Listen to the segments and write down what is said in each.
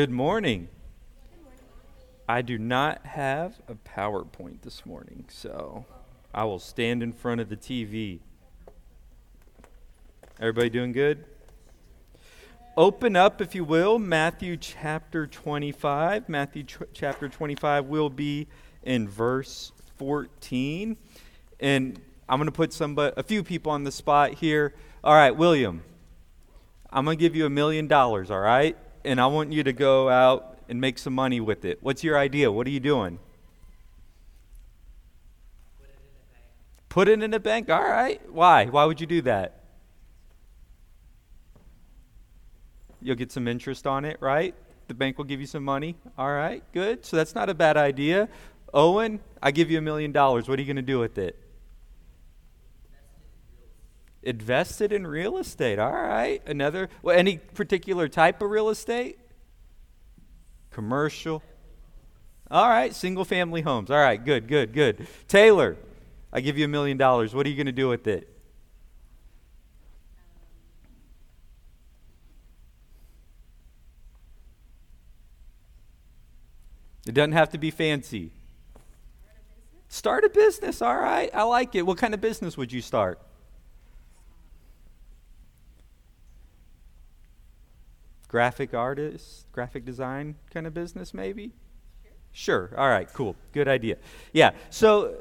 Good morning. I do not have a PowerPoint this morning, so I will stand in front of the TV. Everybody doing good? Open up, if you will, Matthew chapter 25. Matthew ch- chapter 25 will be in verse 14. And I'm going to put some, a few people on the spot here. All right, William, I'm going to give you a million dollars, all right? And I want you to go out and make some money with it. What's your idea? What are you doing? Put it in a bank. All right. Why? Why would you do that? You'll get some interest on it, right? The bank will give you some money. All right, good. So that's not a bad idea. Owen, I give you a million dollars. What are you going to do with it? Invested in real estate. All right. Another, well, any particular type of real estate? Commercial. All right. Single family homes. All right. Good, good, good. Taylor, I give you a million dollars. What are you going to do with it? It doesn't have to be fancy. Start a business. All right. I like it. What kind of business would you start? Graphic artist, graphic design kind of business, maybe? Sure. All right, cool. Good idea. Yeah, so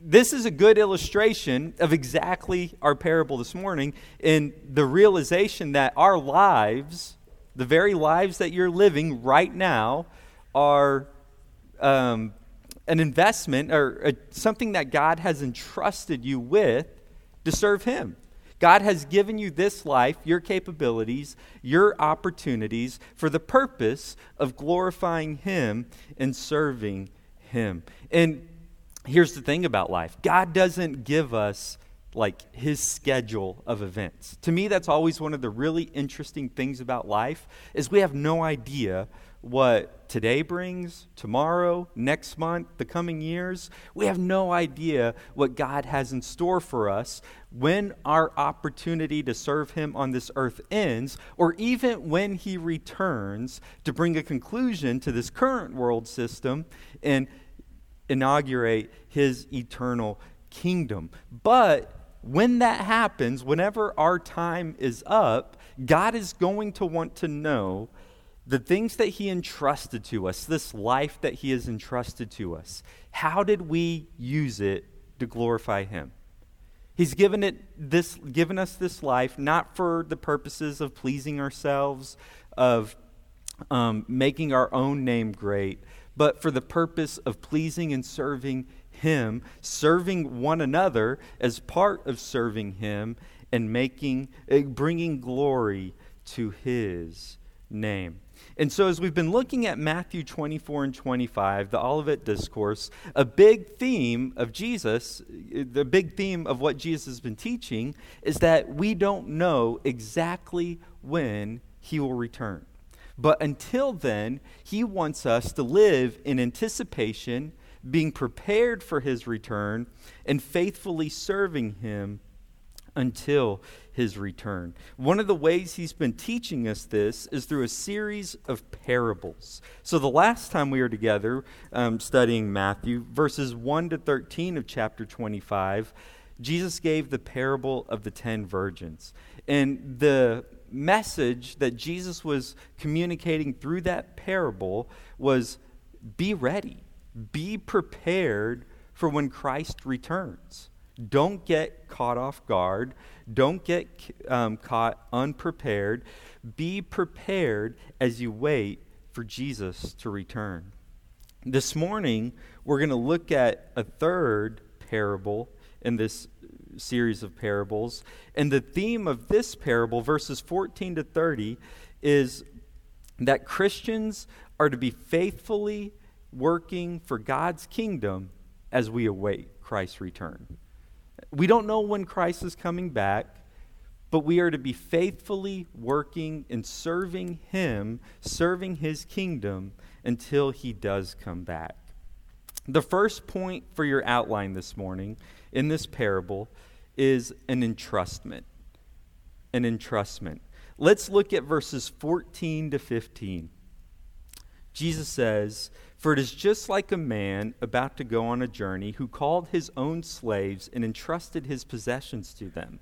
this is a good illustration of exactly our parable this morning in the realization that our lives, the very lives that you're living right now, are um, an investment or a, something that God has entrusted you with to serve Him. God has given you this life, your capabilities, your opportunities for the purpose of glorifying Him and serving Him. And here's the thing about life God doesn't give us like his schedule of events. To me that's always one of the really interesting things about life is we have no idea what today brings, tomorrow, next month, the coming years. We have no idea what God has in store for us when our opportunity to serve Him on this earth ends, or even when He returns to bring a conclusion to this current world system and inaugurate His eternal kingdom. But when that happens, whenever our time is up, God is going to want to know the things that he entrusted to us, this life that he has entrusted to us, how did we use it to glorify him? He's given it this given us this life not for the purposes of pleasing ourselves, of um, making our own name great, but for the purpose of pleasing and serving him, serving one another as part of serving him, and making uh, bringing glory to his name. And so, as we've been looking at Matthew 24 and 25, the Olivet Discourse, a big theme of Jesus, the big theme of what Jesus has been teaching, is that we don't know exactly when he will return. But until then, he wants us to live in anticipation, being prepared for his return, and faithfully serving him until his return. One of the ways he's been teaching us this is through a series of parables. So, the last time we were together um, studying Matthew, verses 1 to 13 of chapter 25, Jesus gave the parable of the ten virgins. And the message that Jesus was communicating through that parable was be ready, be prepared for when Christ returns. Don't get caught off guard. Don't get um, caught unprepared. Be prepared as you wait for Jesus to return. This morning, we're going to look at a third parable in this series of parables. And the theme of this parable, verses 14 to 30, is that Christians are to be faithfully working for God's kingdom as we await Christ's return. We don't know when Christ is coming back, but we are to be faithfully working and serving Him, serving His kingdom until He does come back. The first point for your outline this morning in this parable is an entrustment. An entrustment. Let's look at verses 14 to 15. Jesus says, For it is just like a man about to go on a journey who called his own slaves and entrusted his possessions to them.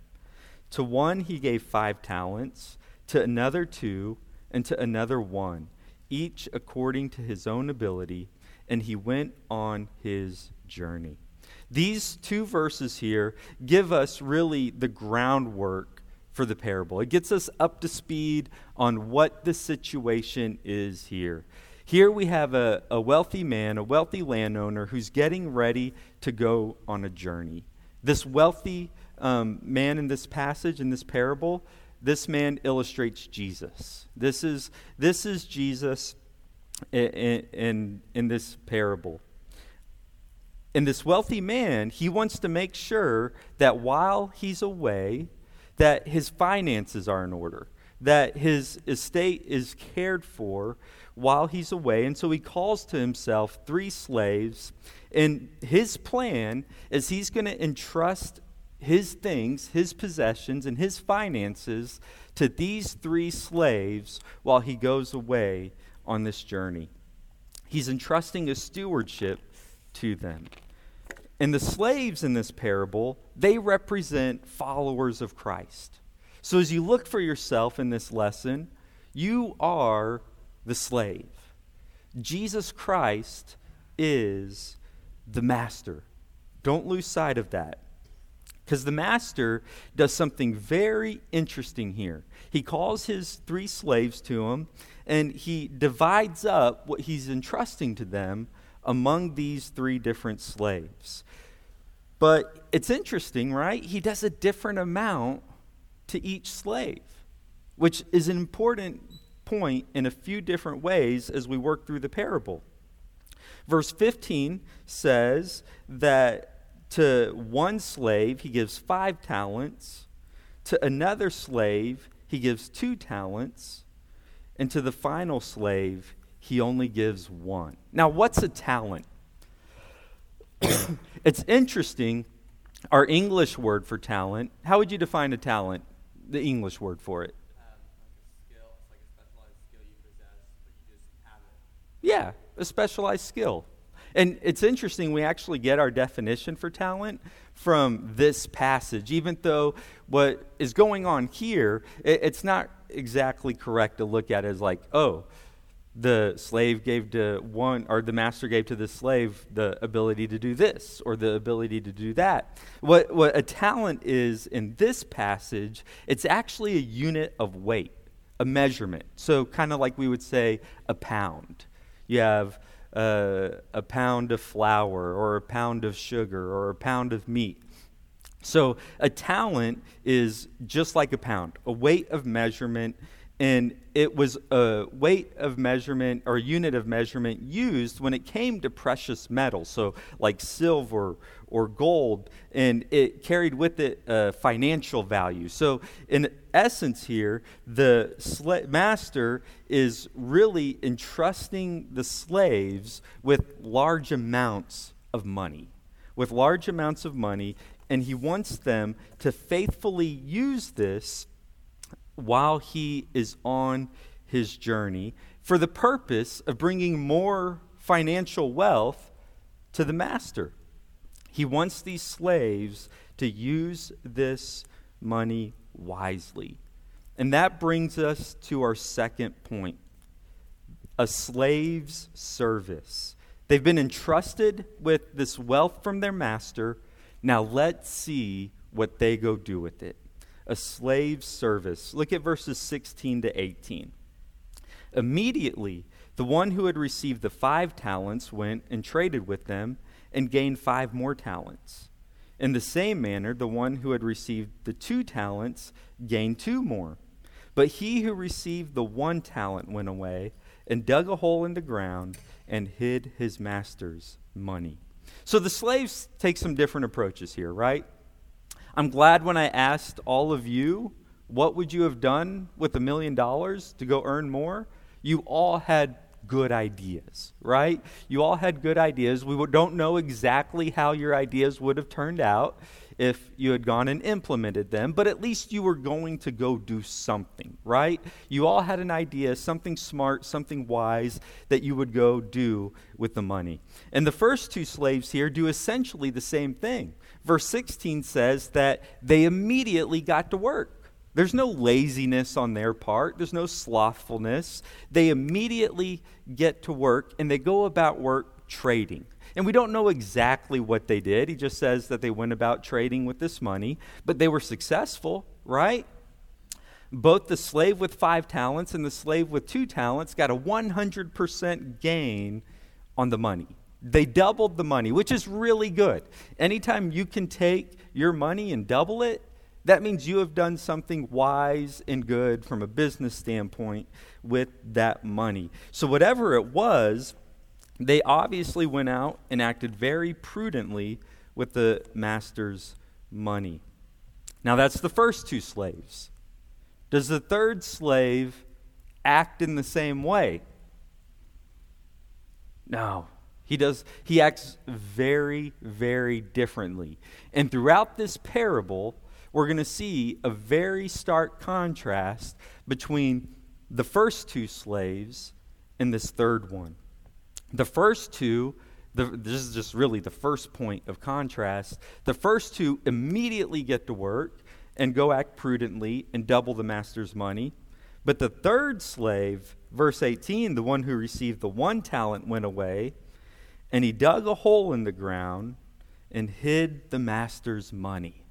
To one he gave five talents, to another two, and to another one, each according to his own ability, and he went on his journey. These two verses here give us really the groundwork for the parable. It gets us up to speed on what the situation is here. Here we have a, a wealthy man, a wealthy landowner, who's getting ready to go on a journey. This wealthy um, man in this passage, in this parable, this man illustrates Jesus. This is, this is Jesus in, in, in this parable. And this wealthy man, he wants to make sure that while he's away, that his finances are in order, that his estate is cared for, while he's away. And so he calls to himself three slaves. And his plan is he's going to entrust his things, his possessions, and his finances to these three slaves while he goes away on this journey. He's entrusting a stewardship to them. And the slaves in this parable, they represent followers of Christ. So as you look for yourself in this lesson, you are the slave. Jesus Christ is the master. Don't lose sight of that. Because the master does something very interesting here. He calls his three slaves to him, and he divides up what he's entrusting to them among these three different slaves. But it's interesting, right? He does a different amount to each slave, which is an important point in a few different ways as we work through the parable. Verse 15 says that to one slave he gives five talents, to another slave he gives two talents, and to the final slave he only gives one. Now, what's a talent? it's interesting. Our English word for talent, how would you define a talent? The English word for it. Yeah, a specialized skill. And it's interesting, we actually get our definition for talent from this passage, even though what is going on here, it, it's not exactly correct to look at as like, oh, the slave gave to one, or the master gave to the slave the ability to do this or the ability to do that. What, what a talent is in this passage, it's actually a unit of weight, a measurement. So, kind of like we would say a pound you have uh, a pound of flour or a pound of sugar or a pound of meat. So a talent is just like a pound, a weight of measurement, and it was a weight of measurement or unit of measurement used when it came to precious metals, so like silver or gold, and it carried with it a financial value. So, in essence, here, the sla- master is really entrusting the slaves with large amounts of money. With large amounts of money, and he wants them to faithfully use this while he is on his journey for the purpose of bringing more financial wealth to the master. He wants these slaves to use this money wisely. And that brings us to our second point a slave's service. They've been entrusted with this wealth from their master. Now let's see what they go do with it. A slave's service. Look at verses 16 to 18. Immediately, the one who had received the five talents went and traded with them and gained five more talents. In the same manner, the one who had received the two talents gained two more. But he who received the one talent went away and dug a hole in the ground and hid his master's money. So the slaves take some different approaches here, right? I'm glad when I asked all of you, what would you have done with a million dollars to go earn more? You all had good ideas, right? You all had good ideas. We don't know exactly how your ideas would have turned out if you had gone and implemented them, but at least you were going to go do something, right? You all had an idea, something smart, something wise that you would go do with the money. And the first two slaves here do essentially the same thing. Verse 16 says that they immediately got to work. There's no laziness on their part, there's no slothfulness. They immediately get to work and they go about work trading. And we don't know exactly what they did. He just says that they went about trading with this money, but they were successful, right? Both the slave with five talents and the slave with two talents got a 100% gain on the money. They doubled the money, which is really good. Anytime you can take your money and double it, that means you have done something wise and good from a business standpoint with that money. So, whatever it was, they obviously went out and acted very prudently with the master's money. Now, that's the first two slaves. Does the third slave act in the same way? No. He does he acts very very differently. And throughout this parable, we're going to see a very stark contrast between the first two slaves and this third one. The first two, the, this is just really the first point of contrast. The first two immediately get to work and go act prudently and double the master's money. But the third slave, verse 18, the one who received the one talent, went away, and he dug a hole in the ground and hid the master's money.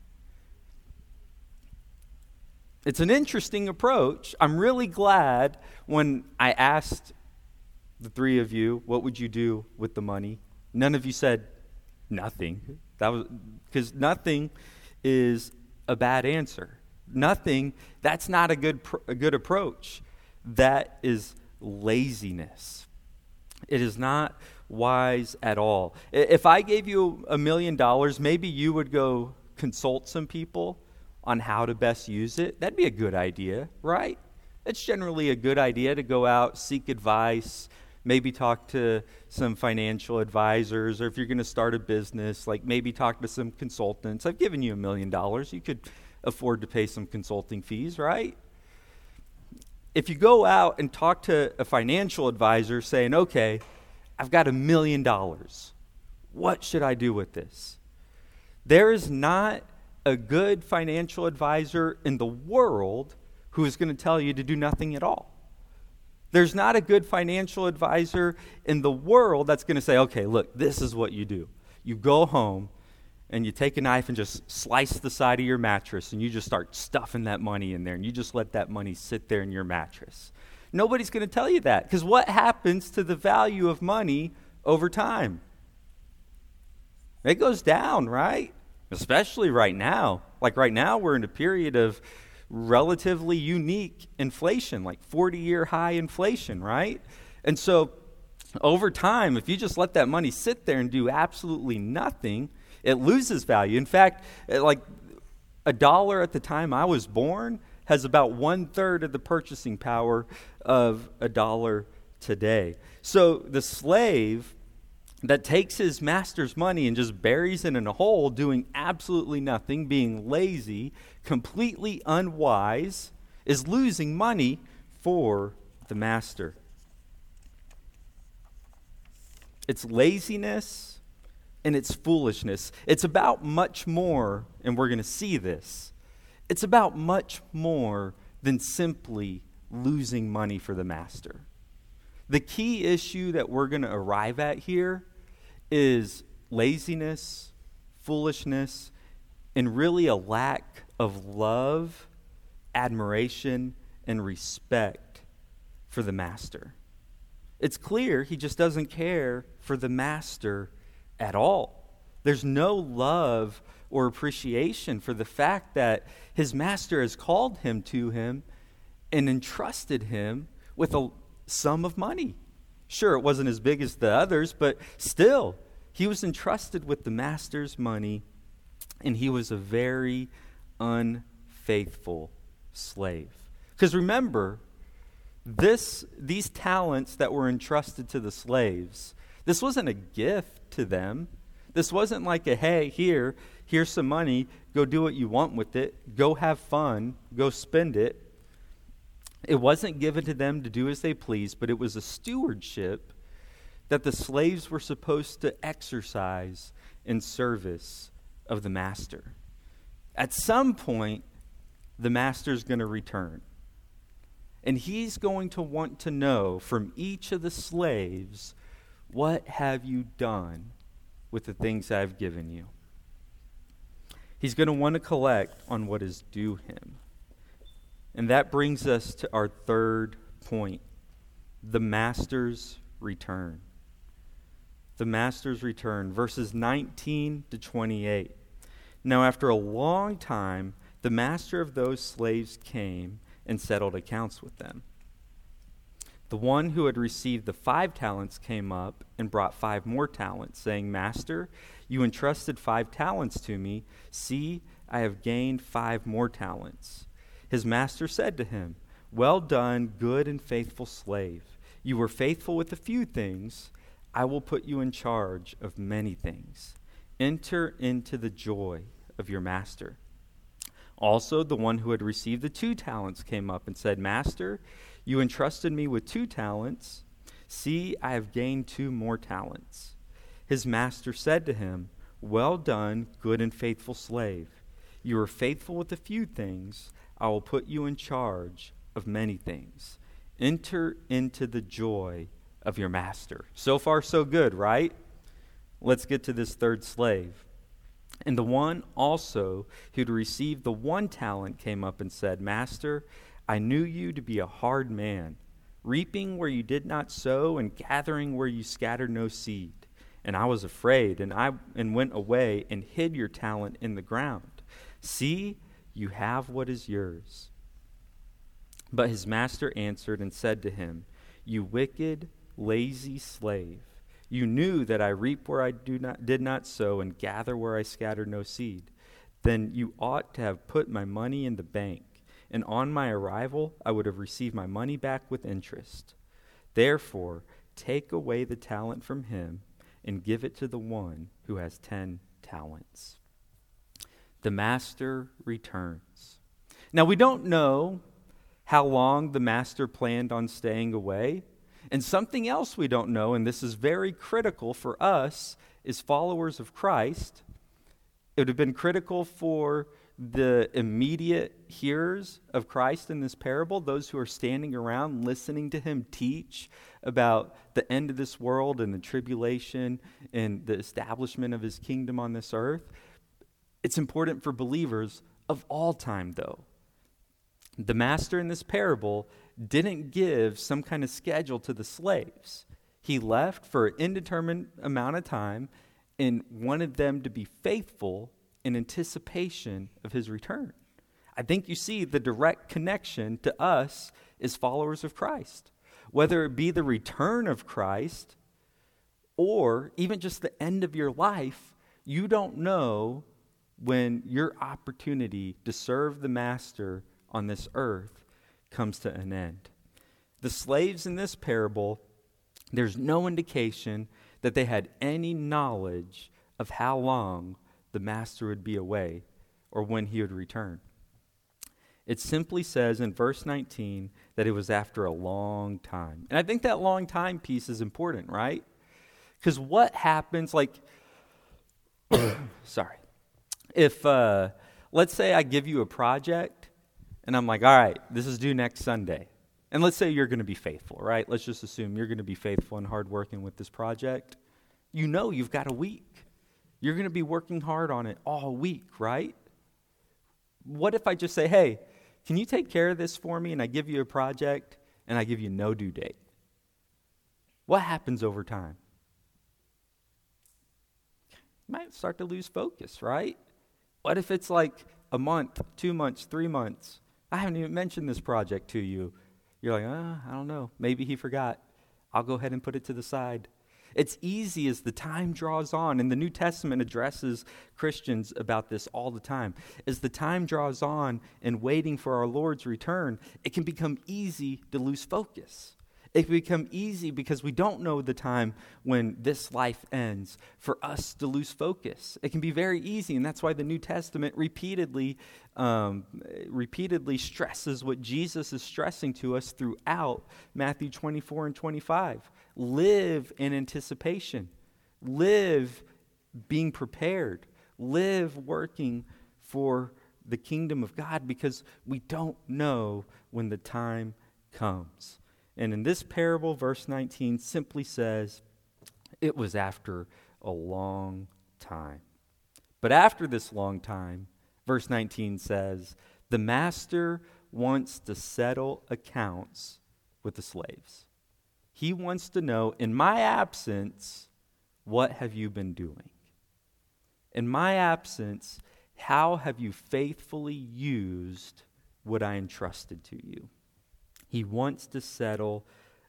It's an interesting approach. I'm really glad when I asked the three of you, what would you do with the money? None of you said nothing. That was because nothing is a bad answer. Nothing, that's not a good a good approach. That is laziness. It is not wise at all. If I gave you a million dollars, maybe you would go consult some people on how to best use it, that'd be a good idea, right? It's generally a good idea to go out, seek advice, maybe talk to some financial advisors, or if you're going to start a business, like maybe talk to some consultants. I've given you a million dollars. You could afford to pay some consulting fees, right? If you go out and talk to a financial advisor saying, okay, I've got a million dollars, what should I do with this? There is not a good financial advisor in the world who is going to tell you to do nothing at all. There's not a good financial advisor in the world that's going to say, okay, look, this is what you do. You go home and you take a knife and just slice the side of your mattress and you just start stuffing that money in there and you just let that money sit there in your mattress. Nobody's going to tell you that because what happens to the value of money over time? It goes down, right? especially right now. Like right now, we're in a period of relatively unique inflation, like 40 year high inflation, right? And so over time, if you just let that money sit there and do absolutely nothing, it loses value. In fact, like a dollar at the time I was born has about one third of the purchasing power of a dollar today. So the slave that takes his master's money and just buries it in a hole, doing absolutely nothing, being lazy, completely unwise, is losing money for the master. It's laziness and it's foolishness. It's about much more, and we're going to see this. It's about much more than simply losing money for the master. The key issue that we're going to arrive at here is laziness, foolishness, and really a lack of love, admiration, and respect for the master. It's clear he just doesn't care for the master at all. There's no love or appreciation for the fact that his master has called him to him and entrusted him with a sum of money. Sure, it wasn't as big as the others, but still, he was entrusted with the master's money, and he was a very unfaithful slave. Because remember, this, these talents that were entrusted to the slaves, this wasn't a gift to them. This wasn't like a, hey, here, here's some money, go do what you want with it, go have fun, go spend it. It wasn't given to them to do as they pleased, but it was a stewardship that the slaves were supposed to exercise in service of the master. At some point, the master's going to return. And he's going to want to know from each of the slaves, what have you done with the things I've given you? He's going to want to collect on what is due him. And that brings us to our third point the master's return. The master's return, verses 19 to 28. Now, after a long time, the master of those slaves came and settled accounts with them. The one who had received the five talents came up and brought five more talents, saying, Master, you entrusted five talents to me. See, I have gained five more talents. His master said to him, Well done, good and faithful slave. You were faithful with a few things. I will put you in charge of many things. Enter into the joy of your master. Also, the one who had received the two talents came up and said, Master, you entrusted me with two talents. See, I have gained two more talents. His master said to him, Well done, good and faithful slave. You are faithful with a few things. I will put you in charge of many things. Enter into the joy of your master. So far, so good, right? Let's get to this third slave. And the one also who'd received the one talent came up and said, Master, I knew you to be a hard man, reaping where you did not sow and gathering where you scattered no seed. And I was afraid, and I and went away and hid your talent in the ground. See, you have what is yours. But his master answered and said to him, You wicked, lazy slave. You knew that I reap where I do not, did not sow and gather where I scattered no seed. Then you ought to have put my money in the bank, and on my arrival I would have received my money back with interest. Therefore, take away the talent from him and give it to the one who has ten talents. The master returns. Now, we don't know how long the master planned on staying away. And something else we don't know, and this is very critical for us as followers of Christ, it would have been critical for the immediate hearers of Christ in this parable, those who are standing around listening to him teach about the end of this world and the tribulation and the establishment of his kingdom on this earth. It's important for believers of all time, though. The master in this parable didn't give some kind of schedule to the slaves. He left for an indeterminate amount of time and wanted them to be faithful in anticipation of his return. I think you see the direct connection to us as followers of Christ. Whether it be the return of Christ or even just the end of your life, you don't know when your opportunity to serve the Master on this earth comes to an end. The slaves in this parable, there's no indication that they had any knowledge of how long the master would be away or when he would return. It simply says in verse 19 that it was after a long time. And I think that long time piece is important, right? Because what happens, like, sorry, if, uh, let's say I give you a project and I'm like, all right, this is due next Sunday. And let's say you're going to be faithful, right? Let's just assume you're going to be faithful and hardworking with this project. You know you've got a week. You're going to be working hard on it all week, right? What if I just say, hey, can you take care of this for me? And I give you a project and I give you no due date. What happens over time? You might start to lose focus, right? What if it's like a month, two months, three months? I haven't even mentioned this project to you. You're like, uh, I don't know. Maybe he forgot. I'll go ahead and put it to the side. It's easy as the time draws on, and the New Testament addresses Christians about this all the time. As the time draws on and waiting for our Lord's return, it can become easy to lose focus. it can become easy because we don't know the time when this life ends for us to lose focus. It can be very easy, and that's why the New Testament repeatedly, um, repeatedly stresses what Jesus is stressing to us throughout Matthew 24 and 25. Live in anticipation, live being prepared, live working for the kingdom of God because we don't know when the time comes. And in this parable, verse 19 simply says, it was after a long time. But after this long time, verse 19 says, the master wants to settle accounts with the slaves. He wants to know, in my absence, what have you been doing? In my absence, how have you faithfully used what I entrusted to you? He wants to settle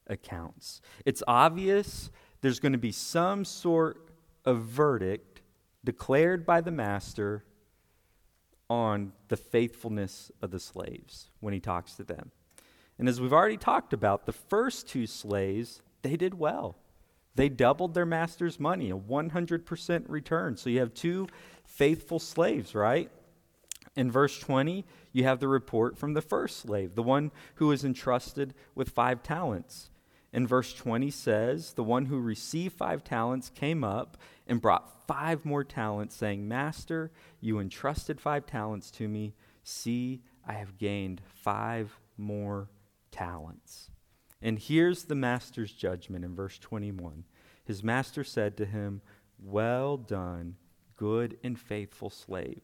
accounts. It's obvious there's going to be some sort of verdict declared by the master on the faithfulness of the slaves when he talks to them. And as we've already talked about, the first two slaves, they did well. They doubled their master's money, a 100% return. So you have two faithful slaves, right? In verse 20, you have the report from the first slave, the one who was entrusted with five talents. In verse 20 says, The one who received five talents came up and brought five more talents, saying, Master, you entrusted five talents to me. See, I have gained five more talents. And here's the master's judgment in verse 21. His master said to him, Well done, good and faithful slave.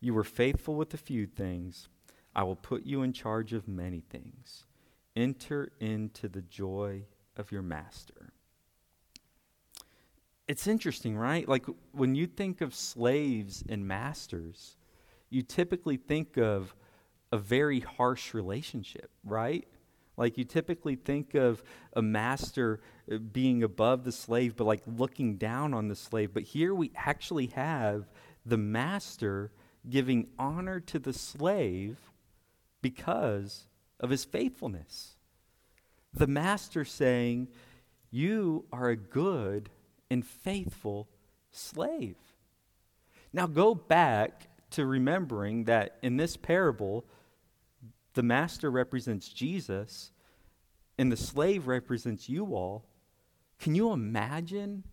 You were faithful with a few things. I will put you in charge of many things. Enter into the joy of your master. It's interesting, right? Like when you think of slaves and masters, you typically think of a very harsh relationship, right? Like you typically think of a master uh, being above the slave, but like looking down on the slave. But here we actually have the master giving honor to the slave because of his faithfulness. The master saying, You are a good and faithful slave. Now go back to remembering that in this parable, the master represents Jesus and the slave represents you all. Can you imagine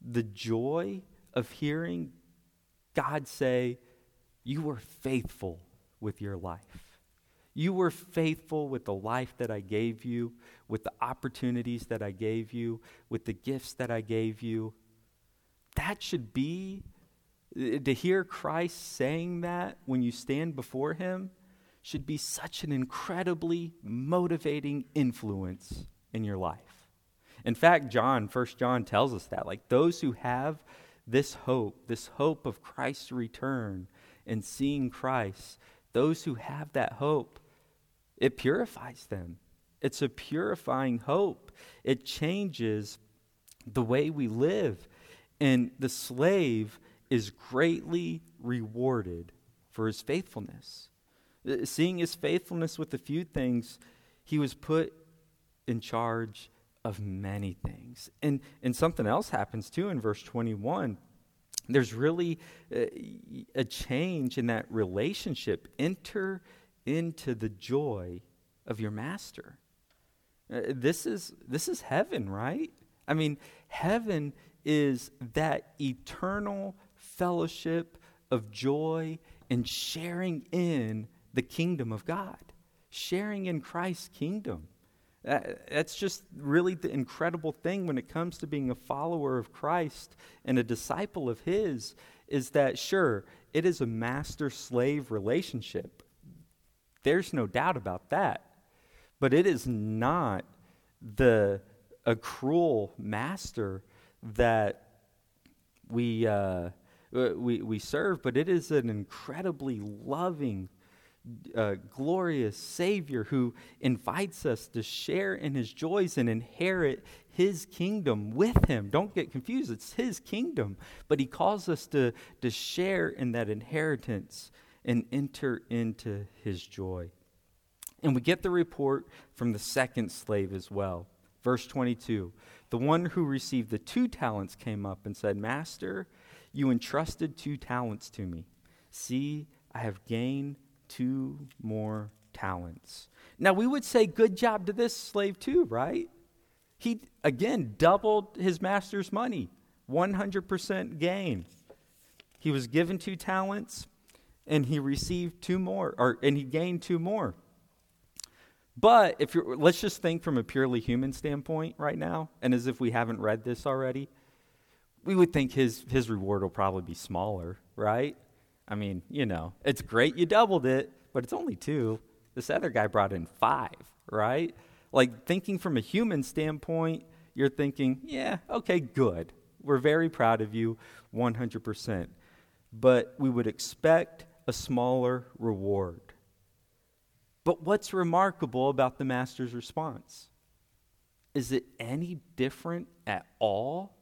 the joy of hearing God say, you were faithful with your life. You were faithful with the life that I gave you, with the opportunities that I gave you, with the gifts that I gave you. That should be, uh, to hear Christ saying that when you stand before Him, should be such an incredibly motivating influence in your life. In fact, John, First John tells us that. Like those who have this hope, this hope of Christ's return, and seeing Christ, those who have that hope, it purifies them. It's a purifying hope. It changes the way we live. And the slave is greatly rewarded for his faithfulness. Uh, seeing his faithfulness with a few things, he was put in charge of many things. And, and something else happens too in verse 21 there's really a, uh, a change in that relationship. Enter into the joy of your master. Uh, this is this is heaven, right? I mean, heaven is that eternal fellowship of joy and sharing in the kingdom of God, sharing in Christ's kingdom. That's just really the incredible thing when it comes to being a follower of Christ and a disciple of His is that, sure, it is a master slave relationship. There's no doubt about that. But it is not the a cruel master that we, uh, we, we serve, but it is an incredibly loving, uh, glorious Savior who invites us to share in his joys and inherit his kingdom with him. Don't get confused, it's his kingdom, but he calls us to, to share in that inheritance and enter into his joy. And we get the report from the second slave as well. Verse 22 The one who received the two talents came up and said, Master, you entrusted two talents to me. See, I have gained two more talents. Now, we would say, Good job to this slave, too, right? He, again, doubled his master's money, 100% gain. He was given two talents and he received two more, or, and he gained two more. But if you're, let's just think from a purely human standpoint right now, and as if we haven't read this already, we would think his, his reward will probably be smaller, right? I mean, you know, it's great you doubled it, but it's only two. This other guy brought in five, right? Like thinking from a human standpoint, you're thinking, yeah, okay, good. We're very proud of you, 100%. But we would expect a smaller reward. But what's remarkable about the master's response? Is it any different at all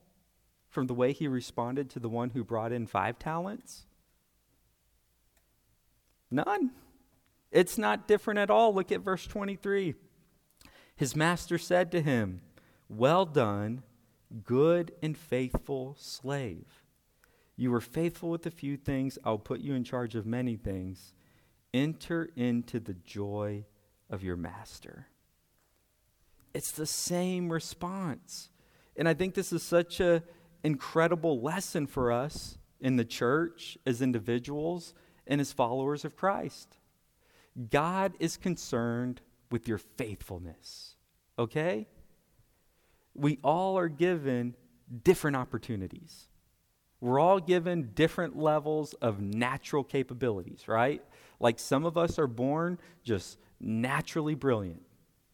from the way he responded to the one who brought in five talents? None. It's not different at all. Look at verse 23. His master said to him, Well done, good and faithful slave. You were faithful with a few things, I'll put you in charge of many things. Enter into the joy of your master. It's the same response. And I think this is such an incredible lesson for us in the church as individuals and as followers of Christ. God is concerned with your faithfulness, okay? We all are given different opportunities. We're all given different levels of natural capabilities, right? Like some of us are born just naturally brilliant,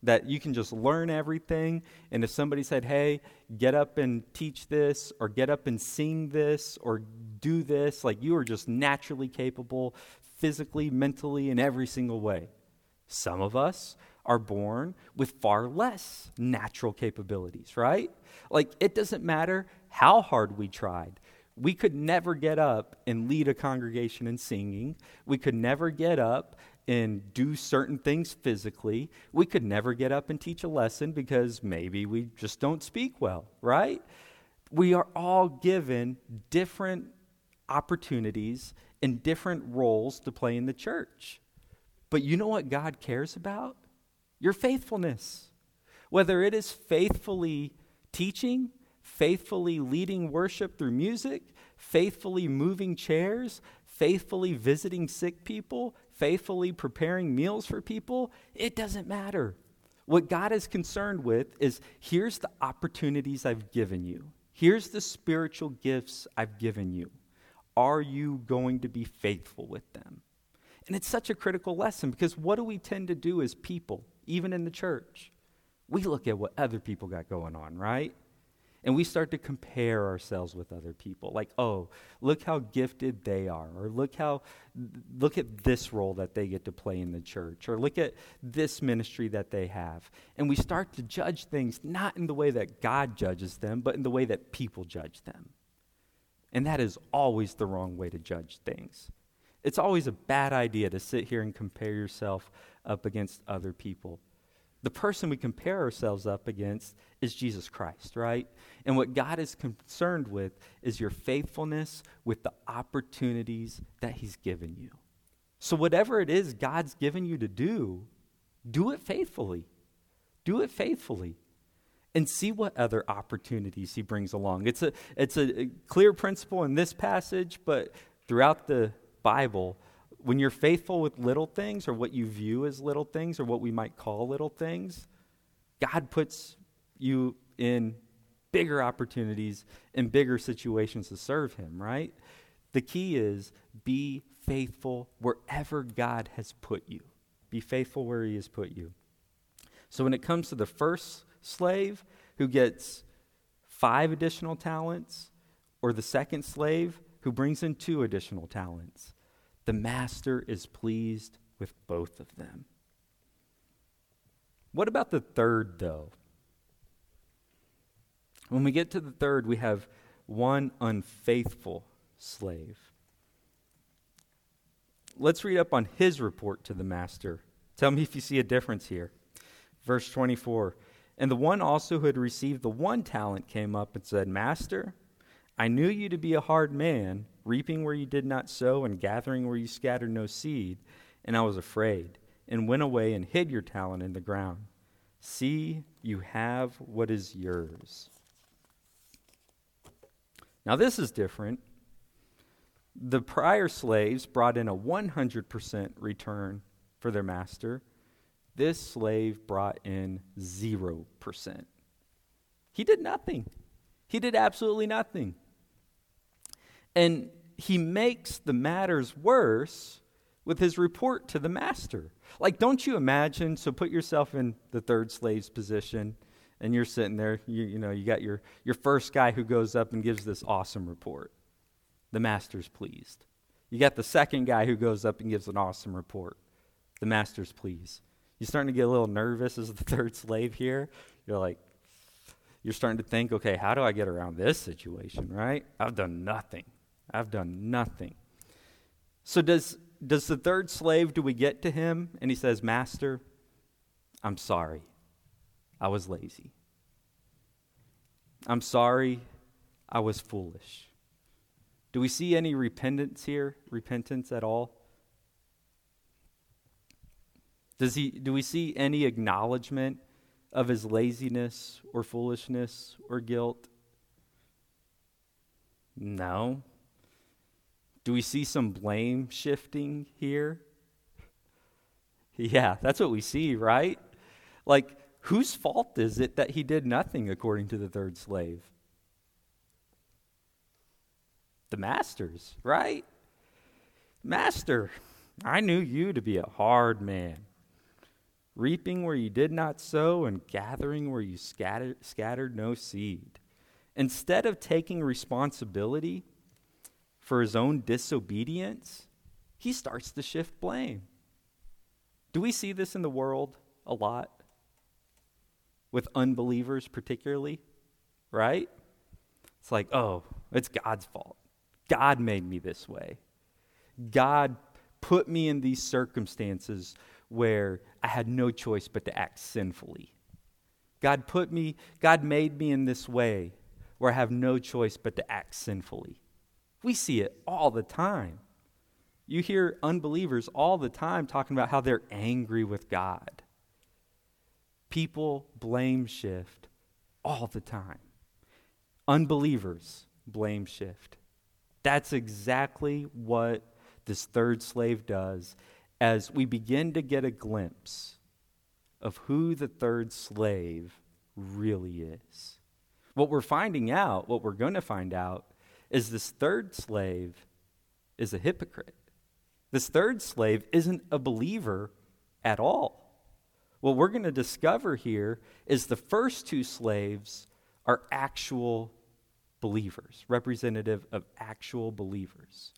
that you can just learn everything. And if somebody said, hey, get up and teach this, or get up and sing this, or do this, like you are just naturally capable, physically, mentally, in every single way. Some of us are born with far less natural capabilities, right? Like it doesn't matter how hard we tried. We could never get up and lead a congregation in singing. We could never get up and do certain things physically. We could never get up and teach a lesson because maybe we just don't speak well, right? We are all given different opportunities and different roles to play in the church. But you know what God cares about? Your faithfulness. Whether it is faithfully teaching, faithfully leading worship through music, faithfully moving chairs, faithfully visiting sick people, faithfully preparing meals for people, it doesn't matter. What God is concerned with is here's the opportunities I've given you, here's the spiritual gifts I've given you. Are you going to be faithful with them? And it's such a critical lesson because what do we tend to do as people, even in the church? We look at what other people got going on, right? And we start to compare ourselves with other people. Like oh look how gifted they are or look how look at this role that they get to play in the church or look at this ministry that they have. And we start to judge things not in the way that god judges them but in the way that people judge them. And that is always the wrong way to judge things. It's always a bad idea to sit here and compare yourself up against other people the person we compare ourselves up against is Jesus Christ, right? And what God is concerned with is your faithfulness with the opportunities that He's given you. So, whatever it is God's given you to do, do it faithfully. Do it faithfully. And see what other opportunities He brings along. It's a, it's a clear principle in this passage, but throughout the Bible, when you're faithful with little things or what you view as little things or what we might call little things, God puts you in bigger opportunities and bigger situations to serve Him, right? The key is be faithful wherever God has put you. Be faithful where He has put you. So when it comes to the first slave who gets five additional talents, or the second slave who brings in two additional talents, the master is pleased with both of them. What about the third, though? When we get to the third, we have one unfaithful slave. Let's read up on his report to the master Tell me if you see a difference here. Verse 24 And the one also who had received the one talent came up and said, Master, I knew you to be a hard man, reaping where you did not sow and gathering where you scattered no seed, and I was afraid, and went away and hid your talent in the ground. See, you have what is yours. Now, this is different. The prior slaves brought in a 100% return for their master. This slave brought in 0%. He did nothing. He did absolutely nothing. And he makes the matters worse with his report to the master. Like, don't you imagine? So, put yourself in the third slave's position, and you're sitting there. You, you know, you got your, your first guy who goes up and gives this awesome report. The master's pleased. You got the second guy who goes up and gives an awesome report. The master's pleased. You're starting to get a little nervous as the third slave here. You're like, you're starting to think, okay, how do I get around this situation, right? I've done nothing. I've done nothing. So, does does the third slave, do we get to him and he says, Master, I'm sorry. I was lazy. I'm sorry. I was foolish. Do we see any repentance here? Repentance at all? Does he, do we see any acknowledgement of his laziness or foolishness or guilt? No. Do we see some blame shifting here? Yeah, that's what we see, right? Like, whose fault is it that he did nothing according to the third slave? The master's, right? Master, I knew you to be a hard man, reaping where you did not sow and gathering where you scattered, scattered no seed. Instead of taking responsibility, for his own disobedience, he starts to shift blame. Do we see this in the world a lot? With unbelievers, particularly, right? It's like, oh, it's God's fault. God made me this way. God put me in these circumstances where I had no choice but to act sinfully. God put me, God made me in this way where I have no choice but to act sinfully. We see it all the time. You hear unbelievers all the time talking about how they're angry with God. People blame shift all the time. Unbelievers blame shift. That's exactly what this third slave does as we begin to get a glimpse of who the third slave really is. What we're finding out, what we're going to find out, is this third slave is a hypocrite. This third slave isn't a believer at all. What we're going to discover here is the first two slaves are actual believers, representative of actual believers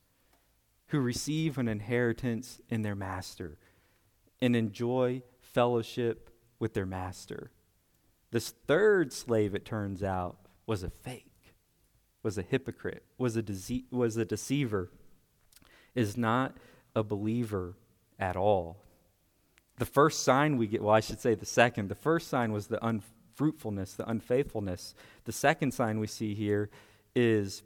who receive an inheritance in their master and enjoy fellowship with their master. This third slave, it turns out, was a fake was a hypocrite, was a, dece- was a deceiver, is not a believer at all. The first sign we get, well, I should say the second, the first sign was the unfruitfulness, the unfaithfulness. The second sign we see here is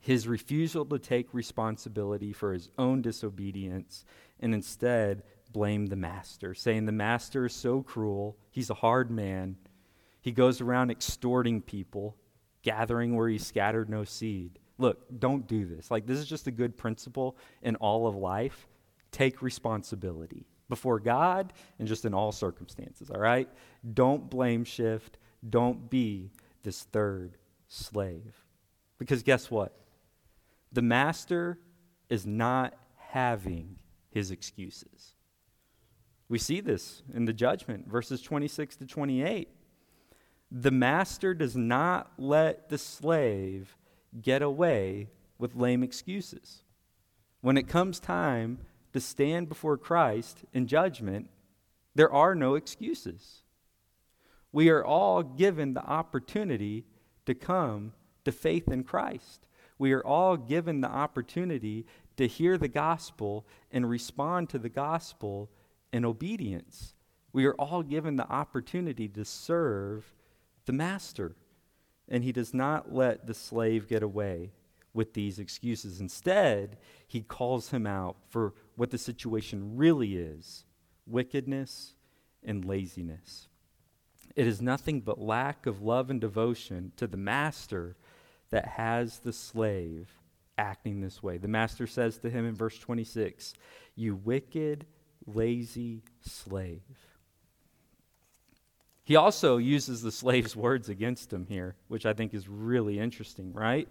his refusal to take responsibility for his own disobedience and instead blame the master, saying the master is so cruel, he's a hard man, he goes around extorting people, gathering where he scattered no seed. Look, don't do this. Like, this is just a good principle in all of life. Take responsibility before God and just in all circumstances, all right? Don't blame shift. Don't be this third slave. Because guess what? The master is not having his excuses. We see this in the judgment, verses 26 to 28 the master does not let the slave get away with lame excuses. When it comes time to stand before Christ in judgment, there are no excuses. We are all given the opportunity to come to faith in Christ. We are all given the opportunity to hear the gospel and respond to the gospel in obedience. We are all given the opportunity to serve the master. And he does not let the slave get away with these excuses. Instead, he calls him out for what the situation really is wickedness and laziness. It is nothing but lack of love and devotion to the master that has the slave acting this way. The master says to him in verse 26 You wicked, lazy slave. He also uses the slave's words against him here, which I think is really interesting, right?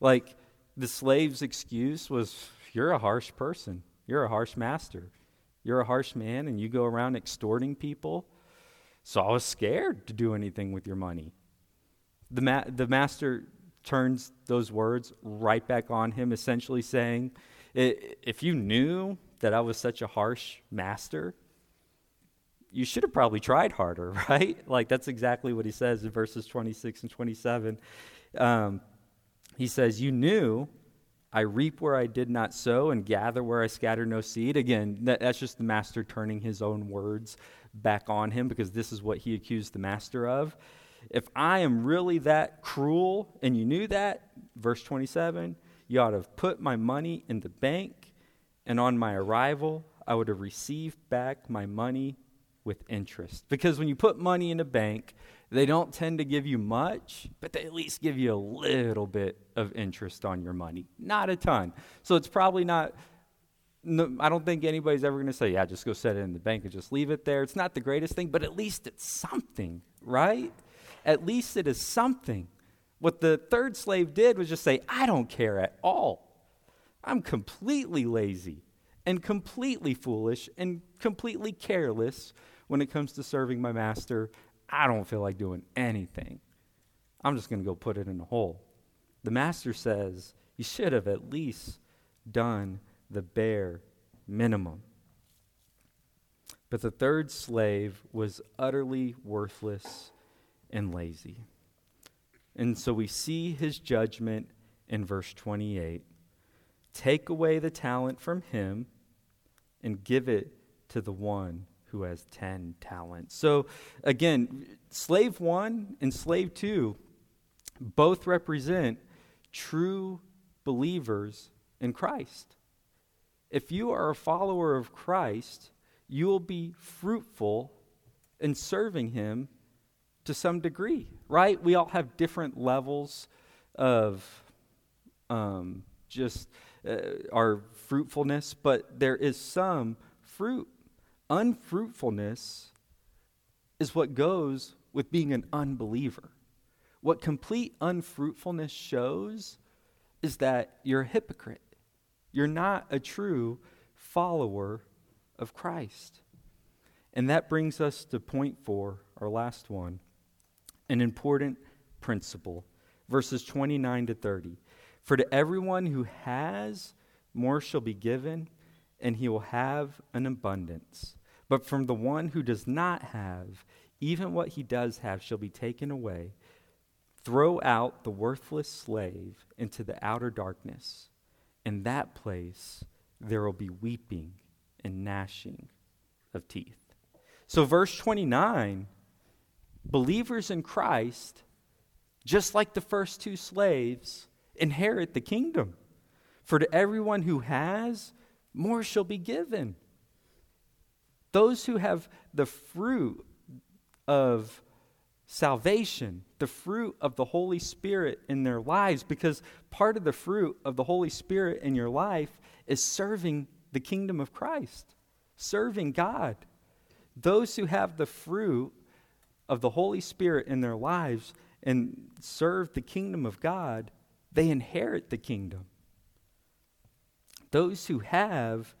Like, the slave's excuse was, You're a harsh person. You're a harsh master. You're a harsh man, and you go around extorting people. So I was scared to do anything with your money. The, ma- the master turns those words right back on him, essentially saying, If you knew that I was such a harsh master, you should have probably tried harder, right? Like that's exactly what he says in verses 26 and 27. Um, he says, You knew I reap where I did not sow and gather where I scatter no seed. Again, that, that's just the master turning his own words back on him because this is what he accused the master of. If I am really that cruel and you knew that, verse 27, you ought to have put my money in the bank, and on my arrival, I would have received back my money with interest. Because when you put money in a bank, they don't tend to give you much, but they at least give you a little bit of interest on your money. Not a ton. So it's probably not, no, I don't think anybody's ever going to say, yeah, just go set it in the bank and just leave it there. It's not the greatest thing, but at least it's something, right? At least it is something. What the third slave did was just say, I don't care at all. I'm completely lazy and completely foolish and completely careless when it comes to serving my master. I don't feel like doing anything. I'm just going to go put it in a hole. The master says, You should have at least done the bare minimum. But the third slave was utterly worthless and lazy. And so we see his judgment in verse 28 take away the talent from him and give it to the one who has 10 talents. So again, slave 1 and slave 2 both represent true believers in Christ. If you are a follower of Christ, you will be fruitful in serving him to some degree, right? We all have different levels of um, just uh, our fruitfulness, but there is some fruit. Unfruitfulness is what goes with being an unbeliever. What complete unfruitfulness shows is that you're a hypocrite. You're not a true follower of Christ. And that brings us to point four, our last one an important principle. Verses 29 to 30. For to everyone who has, more shall be given, and he will have an abundance. But from the one who does not have, even what he does have shall be taken away. Throw out the worthless slave into the outer darkness. In that place there will be weeping and gnashing of teeth. So, verse 29 believers in Christ, just like the first two slaves, inherit the kingdom. For to everyone who has, more shall be given. Those who have the fruit of salvation, the fruit of the Holy Spirit in their lives, because part of the fruit of the Holy Spirit in your life is serving the kingdom of Christ, serving God. Those who have the fruit of the Holy Spirit in their lives and serve the kingdom of God, they inherit the kingdom. Those who have,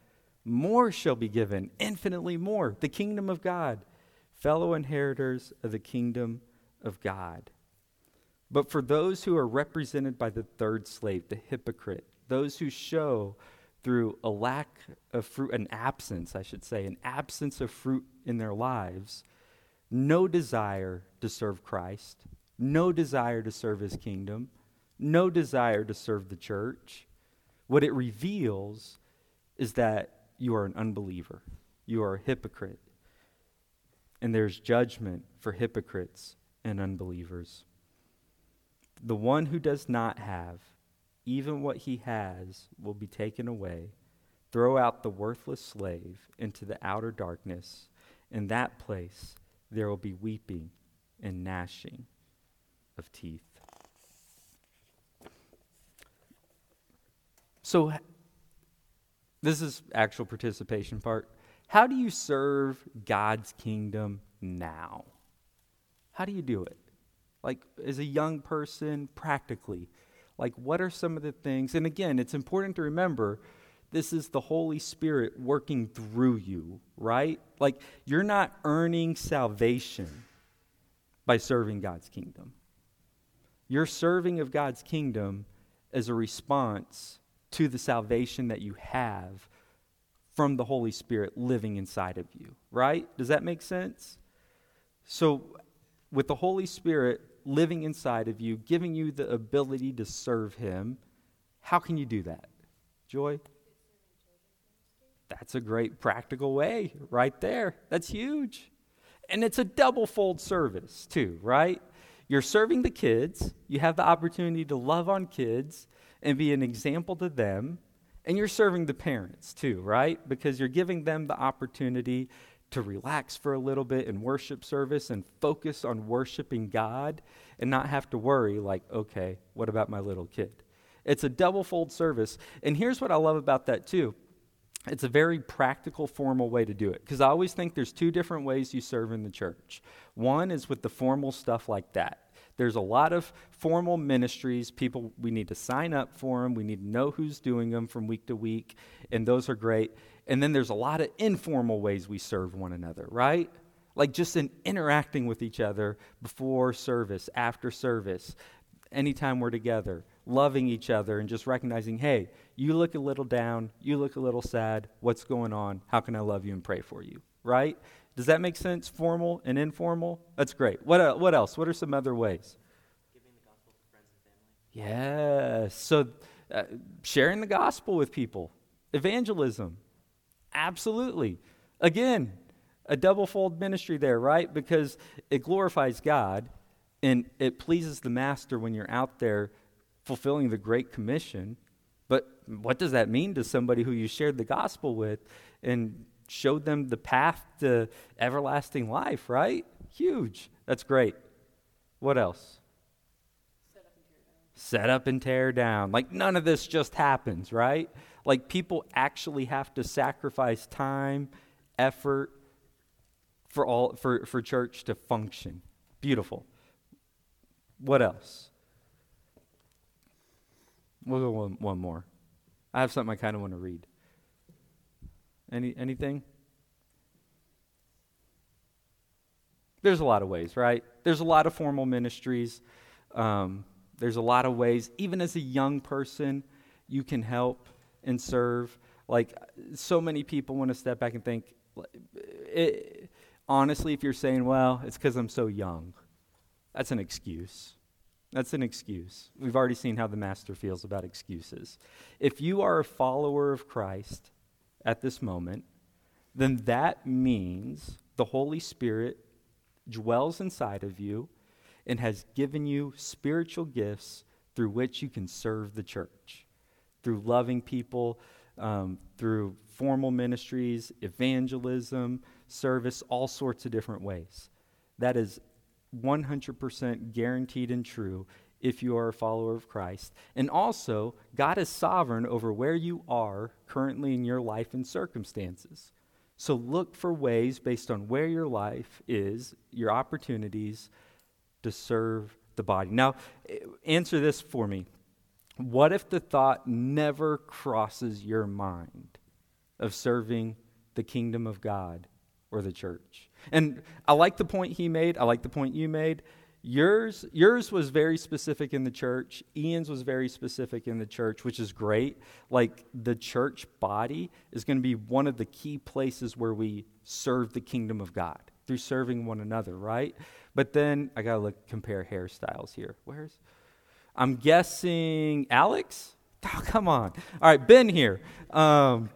more shall be given, infinitely more. The kingdom of God, fellow inheritors of the kingdom of God. But for those who are represented by the third slave, the hypocrite, those who show through a lack of fruit, an absence, I should say, an absence of fruit in their lives, no desire to serve Christ, no desire to serve his kingdom, no desire to serve the church. What it reveals is that you are an unbeliever. you are a hypocrite. And there's judgment for hypocrites and unbelievers. The one who does not have, even what he has, will be taken away. Throw out the worthless slave into the outer darkness. In that place, there will be weeping and gnashing of teeth. So, this is actual participation part. How do you serve God's kingdom now? How do you do it? Like, as a young person, practically. Like, what are some of the things? And again, it's important to remember this is the Holy Spirit working through you, right? Like, you're not earning salvation by serving God's kingdom. You're serving of God's kingdom as a response to the salvation that you have from the Holy Spirit living inside of you, right? Does that make sense? So, with the Holy Spirit living inside of you, giving you the ability to serve Him, how can you do that? Joy? That's a great practical way right there. That's huge. And it's a double fold service, too, right? You're serving the kids, you have the opportunity to love on kids and be an example to them, and you're serving the parents, too, right? Because you're giving them the opportunity to relax for a little bit in worship service and focus on worshiping God and not have to worry, like, okay, what about my little kid? It's a double fold service. And here's what I love about that, too it's a very practical, formal way to do it. Because I always think there's two different ways you serve in the church. One is with the formal stuff like that. There's a lot of formal ministries. People, we need to sign up for them. We need to know who's doing them from week to week, and those are great. And then there's a lot of informal ways we serve one another, right? Like just in interacting with each other before service, after service, anytime we're together, loving each other, and just recognizing, hey, you look a little down, you look a little sad. What's going on? How can I love you and pray for you? Right? Does that make sense? Formal and informal? That's great. What, uh, what else? What are some other ways? Giving the gospel to friends and family. Yes. So, uh, sharing the gospel with people, evangelism. Absolutely. Again, a double fold ministry there, right? Because it glorifies God and it pleases the master when you're out there fulfilling the Great Commission. But what does that mean to somebody who you shared the gospel with? And showed them the path to everlasting life, right? Huge. That's great. What else? Set up and tear down. Like none of this just happens, right? Like people actually have to sacrifice time, effort for all for, for church to function. Beautiful. What else? We'll go one, one more. I have something I kind of want to read. Any anything? There's a lot of ways, right? There's a lot of formal ministries. Um, there's a lot of ways. Even as a young person, you can help and serve. Like so many people want to step back and think. It, honestly, if you're saying, "Well, it's because I'm so young," that's an excuse. That's an excuse. We've already seen how the master feels about excuses. If you are a follower of Christ, at this moment, then that means the Holy Spirit dwells inside of you and has given you spiritual gifts through which you can serve the church. Through loving people, um, through formal ministries, evangelism, service, all sorts of different ways. That is 100% guaranteed and true if you are a follower of Christ. And also, God is sovereign over where you are currently in your life and circumstances. So look for ways based on where your life is, your opportunities to serve the body. Now, eh, answer this for me. What if the thought never crosses your mind of serving the kingdom of God or the church? And I like the point he made. I like the point you made. Yours, yours was very specific in the church. Ian's was very specific in the church, which is great. Like the church body is going to be one of the key places where we serve the kingdom of God through serving one another, right? But then I got to look compare hairstyles here. Where's I'm guessing Alex? Oh, come on. All right, Ben here. Um,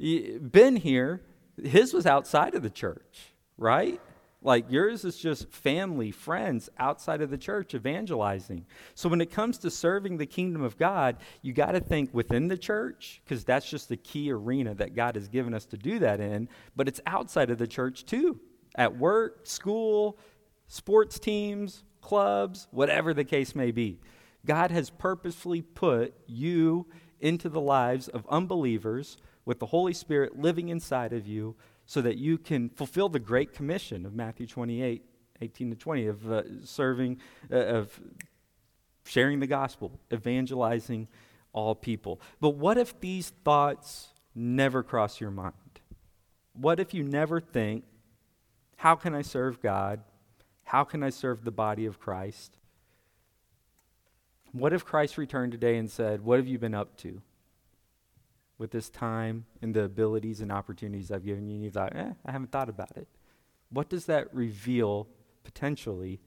ben here His was outside of the church, right? Like yours is just family, friends outside of the church evangelizing. So when it comes to serving the kingdom of God, you got to think within the church because that's just the key arena that God has given us to do that in, but it's outside of the church too. At work, school, sports teams, clubs, whatever the case may be. God has purposefully put you into the lives of unbelievers with the Holy Spirit living inside of you so that you can fulfill the great commission of Matthew 28 18 to 20 of uh, serving, uh, of sharing the gospel, evangelizing all people. But what if these thoughts never cross your mind? What if you never think, how can I serve God? How can I serve the body of Christ? What if Christ returned today and said, What have you been up to? With this time and the abilities and opportunities I've given you, and you thought, eh, I haven't thought about it. What does that reveal potentially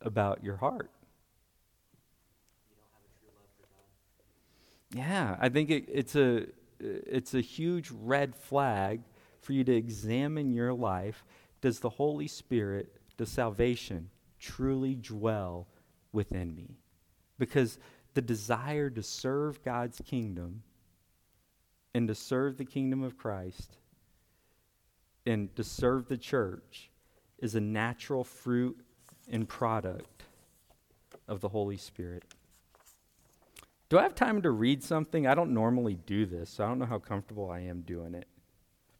about your heart? Yeah, I think it, it's a it's a huge red flag for you to examine your life. Does the Holy Spirit, does salvation truly dwell within me? Because the desire to serve God's kingdom and to serve the kingdom of Christ and to serve the church is a natural fruit and product of the Holy Spirit. Do I have time to read something? I don't normally do this, so I don't know how comfortable I am doing it.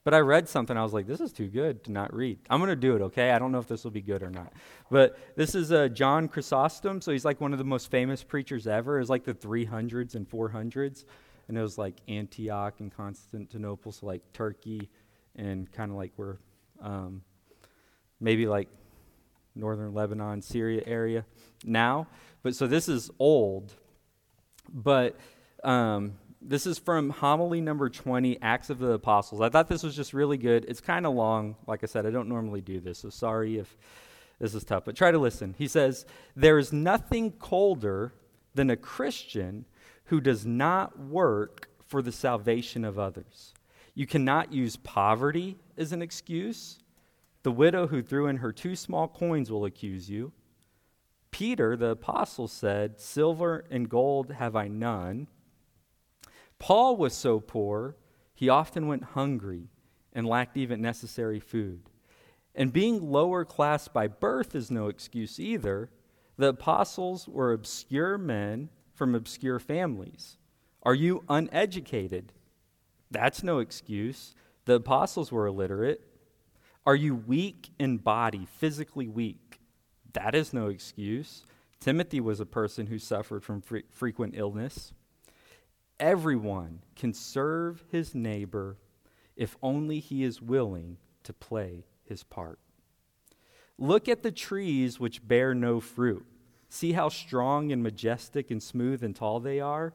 But I read something, I was like, this is too good to not read. I'm going to do it, okay? I don't know if this will be good or not. But this is uh, John Chrysostom, so he's like one of the most famous preachers ever. It's like the 300s and 400s and it was like Antioch and Constantinople, so like Turkey and kind of like where um, maybe like northern Lebanon, Syria area now. But so this is old, but um, this is from homily number 20, Acts of the Apostles. I thought this was just really good. It's kind of long. Like I said, I don't normally do this, so sorry if this is tough, but try to listen. He says, There is nothing colder than a Christian who does not work for the salvation of others. You cannot use poverty as an excuse. The widow who threw in her two small coins will accuse you. Peter, the apostle, said, Silver and gold have I none. Paul was so poor, he often went hungry and lacked even necessary food. And being lower class by birth is no excuse either. The apostles were obscure men from obscure families? Are you uneducated? That's no excuse. The apostles were illiterate. Are you weak in body, physically weak? That is no excuse. Timothy was a person who suffered from fre- frequent illness. Everyone can serve his neighbor if only he is willing to play his part. Look at the trees which bear no fruit. See how strong and majestic and smooth and tall they are?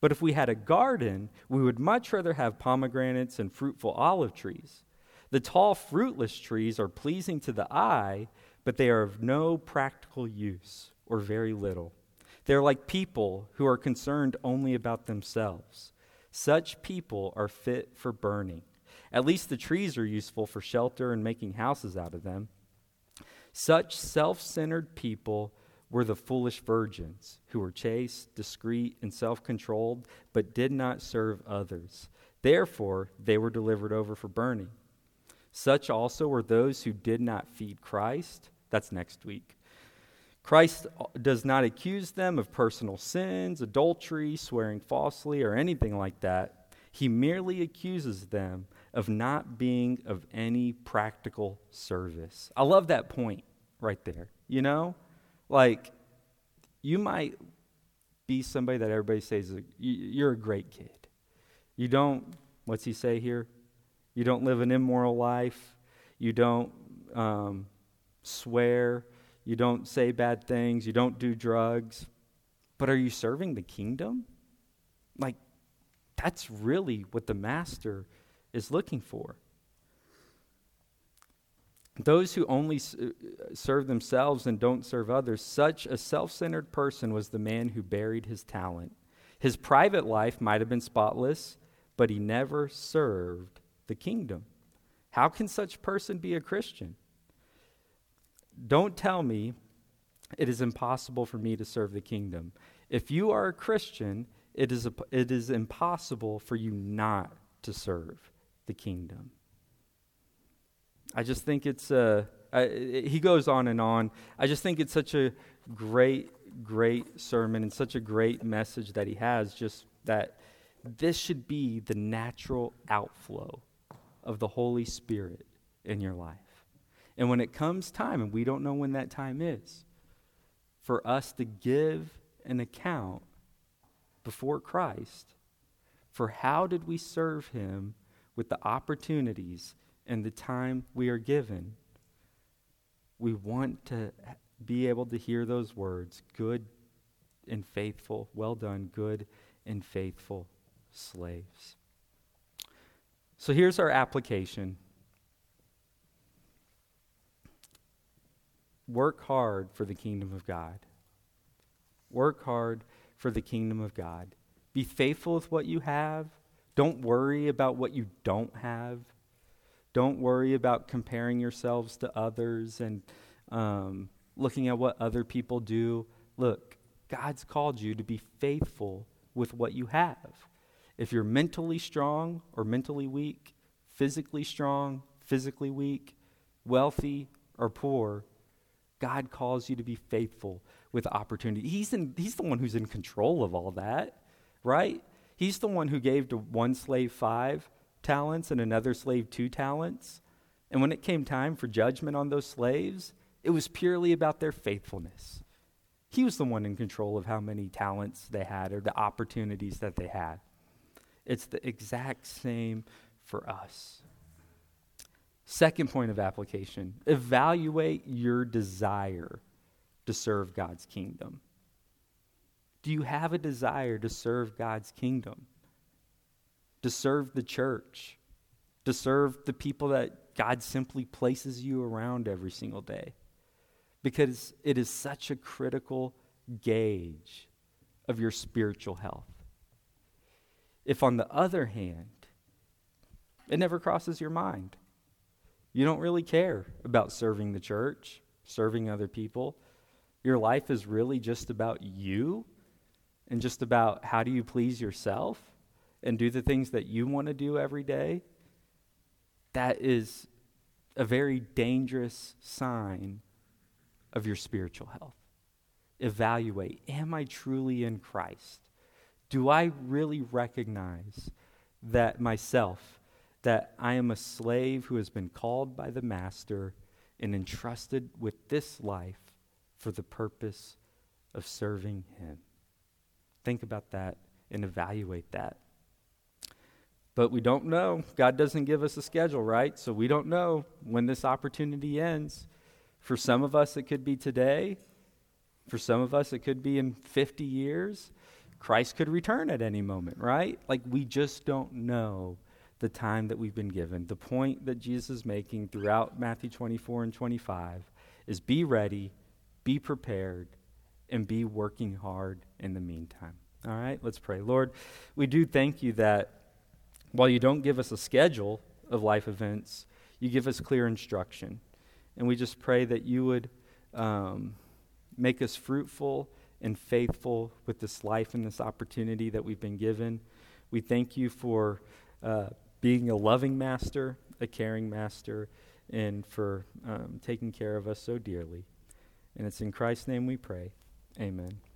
But if we had a garden, we would much rather have pomegranates and fruitful olive trees. The tall, fruitless trees are pleasing to the eye, but they are of no practical use, or very little. They're like people who are concerned only about themselves. Such people are fit for burning. At least the trees are useful for shelter and making houses out of them. Such self centered people were the foolish virgins who were chaste, discreet, and self controlled, but did not serve others. Therefore, they were delivered over for burning. Such also were those who did not feed Christ. That's next week. Christ does not accuse them of personal sins, adultery, swearing falsely, or anything like that. He merely accuses them of not being of any practical service. I love that point right there. You know? Like, you might be somebody that everybody says you're a great kid. You don't, what's he say here? You don't live an immoral life. You don't um, swear. You don't say bad things. You don't do drugs. But are you serving the kingdom? Like, that's really what the master is looking for. Those who only uh, serve themselves and don't serve others, such a self centered person was the man who buried his talent. His private life might have been spotless, but he never served the kingdom. How can such a person be a Christian? Don't tell me it is impossible for me to serve the kingdom. If you are a Christian, it is, a, it is impossible for you not to serve the kingdom. I just think it's uh, I, he goes on and on. I just think it's such a great, great sermon and such a great message that he has, just that this should be the natural outflow of the Holy Spirit in your life. And when it comes time, and we don't know when that time is, for us to give an account before Christ for how did we serve him with the opportunities and the time we are given, we want to be able to hear those words good and faithful, well done, good and faithful slaves. So here's our application work hard for the kingdom of God. Work hard for the kingdom of God. Be faithful with what you have. Don't worry about what you don't have. Don't worry about comparing yourselves to others and um, looking at what other people do. Look, God's called you to be faithful with what you have. If you're mentally strong or mentally weak, physically strong, physically weak, wealthy or poor, God calls you to be faithful with opportunity. He's, in, he's the one who's in control of all that, right? He's the one who gave to one slave five talents and another slave two talents. And when it came time for judgment on those slaves, it was purely about their faithfulness. He was the one in control of how many talents they had or the opportunities that they had. It's the exact same for us. Second point of application evaluate your desire to serve God's kingdom. Do you have a desire to serve God's kingdom? To serve the church? To serve the people that God simply places you around every single day? Because it is such a critical gauge of your spiritual health. If, on the other hand, it never crosses your mind, you don't really care about serving the church, serving other people. Your life is really just about you and just about how do you please yourself and do the things that you want to do every day. That is a very dangerous sign of your spiritual health. Evaluate Am I truly in Christ? Do I really recognize that myself? that I am a slave who has been called by the master and entrusted with this life for the purpose of serving him. Think about that and evaluate that. But we don't know. God doesn't give us a schedule, right? So we don't know when this opportunity ends. For some of us, it could be today. For some of us, it could be in 50 years. Christ could return at any moment, right? Like we just don't know the time that we've been given. The point that Jesus is making throughout Matthew 24 and 25 is be ready, be prepared, and be working hard in the meantime. All right, let's pray. Lord, we do thank you that while you don't give us a schedule of life events, you give us clear instruction. And we just pray that you would um, make us fruitful and faithful with this life and this opportunity that we've been given. We thank you for. Uh, being a loving master, a caring master, and for um, taking care of us so dearly. And it's in Christ's name we pray. Amen.